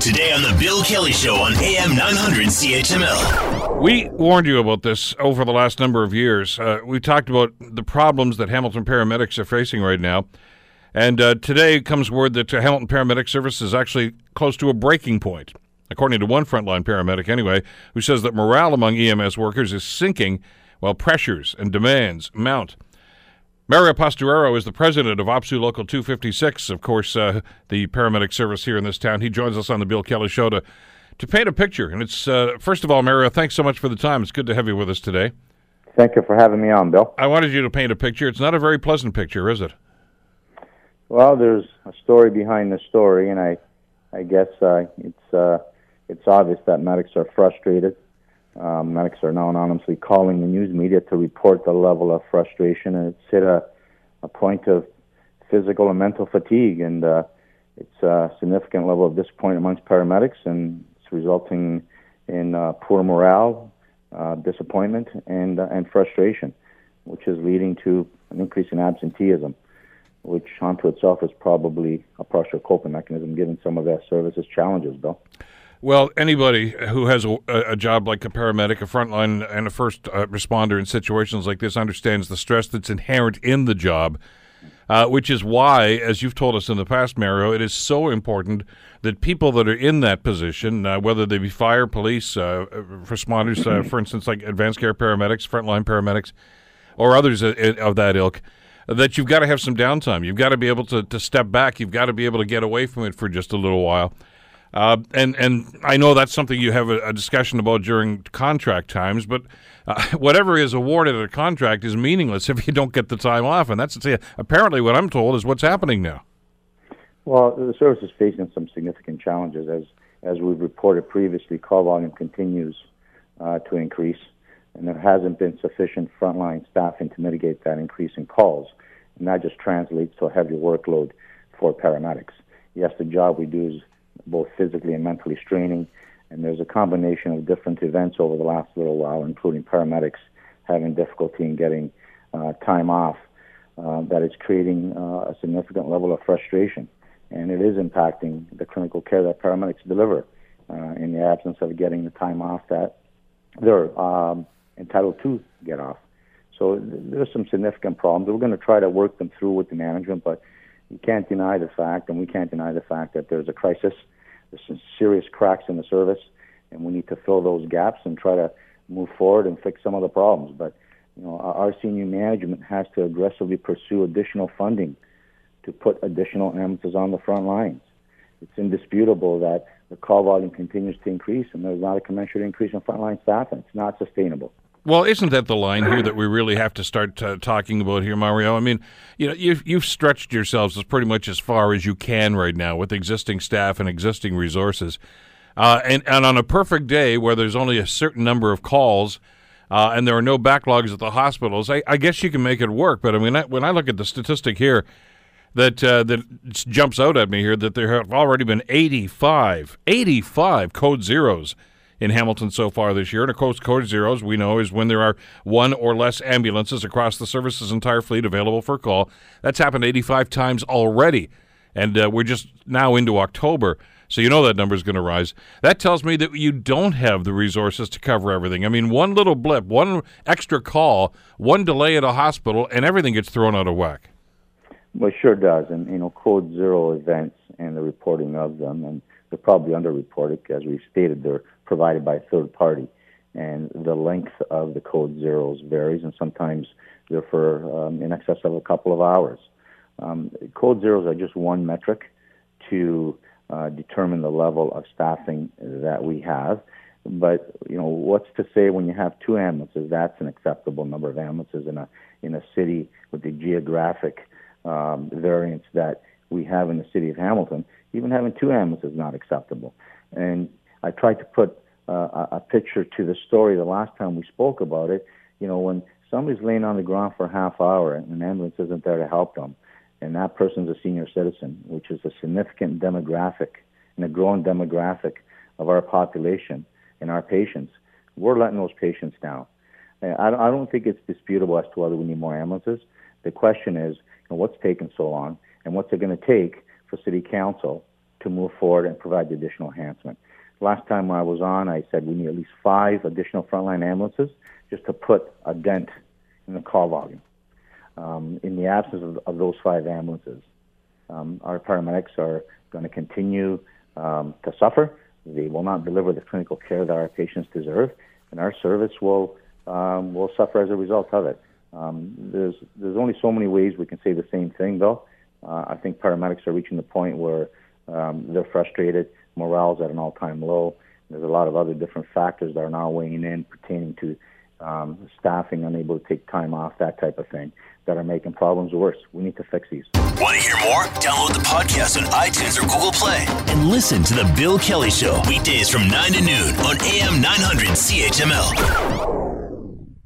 Today on The Bill Kelly Show on AM 900 CHML. We warned you about this over the last number of years. Uh, we talked about the problems that Hamilton paramedics are facing right now. And uh, today comes word that Hamilton Paramedic Service is actually close to a breaking point, according to one frontline paramedic anyway, who says that morale among EMS workers is sinking while pressures and demands mount. Mario Posteraro is the president of OPSEU Local 256, of course, uh, the paramedic service here in this town. He joins us on the Bill Kelly Show to, to paint a picture. And it's, uh, first of all, Mario, thanks so much for the time. It's good to have you with us today. Thank you for having me on, Bill. I wanted you to paint a picture. It's not a very pleasant picture, is it? Well, there's a story behind the story, and I, I guess uh, it's uh, it's obvious that medics are frustrated. Um, medics are now anonymously calling the news media to report the level of frustration, and it's hit a, a point of physical and mental fatigue, and uh, it's a significant level of disappointment amongst paramedics, and it's resulting in uh, poor morale, uh, disappointment, and uh, and frustration, which is leading to an increase in absenteeism which onto itself is probably a partial coping mechanism given some of their services challenges, Bill. Well, anybody who has a, a, job like a paramedic, a frontline, and a first uh, responder in situations like this understands the stress that's inherent in the job, uh, which is why, as you've told us in the past, Mario, it is so important that people that are in that position, uh, whether they be fire, police, uh, responders, uh, for instance, like advanced care paramedics, frontline paramedics, or others uh, of that ilk, that you've got to have some downtime. You've got to be able to, to step back. You've got to be able to get away from it for just a little while. Uh, and and I know that's something you have a, a discussion about during contract times, but uh, whatever is awarded at a contract is meaningless if you don't get the time off, and that's apparently what I'm told is what's happening now. Well, the service is facing some significant challenges as as we've reported previously. Call volume continues uh, to increase and there hasn't been sufficient frontline staffing to mitigate that increase in calls. And that just translates to a heavier workload for paramedics. Yes, the job we do is both physically and mentally straining, and there's a combination of different events over the last little while, including paramedics having difficulty in getting uh, time off, uh, that is creating uh, a significant level of frustration. And it is impacting the clinical care that paramedics deliver uh, in the absence of getting the time off that they're um, entitled to get off. So there's some significant problems. We're going to try to work them through with the management, but you can't deny the fact, and we can't deny the fact that there's a crisis. There's some serious cracks in the service, and we need to fill those gaps and try to move forward and fix some of the problems. But you know, our senior management has to aggressively pursue additional funding to put additional ambulances on the front lines. It's indisputable that the call volume continues to increase, and there's not a commensurate increase in frontline staffing. It's not sustainable. Well, isn't that the line here that we really have to start uh, talking about here, Mario? I mean, you know, you've you've stretched yourselves as pretty much as far as you can right now with existing staff and existing resources, uh, and and on a perfect day where there's only a certain number of calls. Uh, and there are no backlogs at the hospitals. I, I, guess you can make it work, but I mean, I, when I look at the statistic here, that uh, that jumps out at me here that there have already been 85, 85 code zeros in Hamilton so far this year. And of course, code zeros, we know, is when there are one or less ambulances across the service's entire fleet available for call. That's happened 85 times already. And uh, we're just now into October. So you know that number is going to rise. That tells me that you don't have the resources to cover everything. I mean, one little blip, one extra call, one delay at a hospital, and everything gets thrown out of whack. Well, it sure does. And, you know, code zero events and the reporting of them, and they're probably underreported. As we stated, they're provided by a third party. And the length of the code zeros varies, and sometimes they're for um, in excess of a couple of hours. Um, code zeros are just one metric to uh, determine the level of staffing that we have. But you know, what's to say when you have two ambulances? That's an acceptable number of ambulances in a in a city with the geographic um, variance that we have in the city of Hamilton. Even having two ambulances is not acceptable. And I tried to put uh, a picture to the story the last time we spoke about it. You know, when somebody's laying on the ground for a half hour and an ambulance isn't there to help them, and that person's a senior citizen, which is a significant demographic and a growing demographic of our population and our patients, we're letting those patients down. I don't think it's disputable as to whether we need more ambulances. The question is, you know, what's taking so long, and what's it going to take for City Council to move forward and provide the additional enhancement. Last time I was on, I said we need at least five additional frontline ambulances just to put a dent in the call volume. Um, in the absence of, of, those five ambulances, um, our paramedics are going to continue um, to suffer. They will not deliver the clinical care that our patients deserve, and our service will um, will suffer as a result of it. Um, there's there's only so many ways we can say the same thing, though. Uh, I think paramedics are reaching the point where um, they're frustrated, morale's at an all-time low. There's a lot of other different factors that are now weighing in pertaining to um, staffing, unable to take time off, that type of thing, that are making problems worse. We need to fix these. Want to hear more? Download the podcast on iTunes or Google Play and listen to The Bill Kelly Show weekdays from 9 to noon on AM 900 CHML.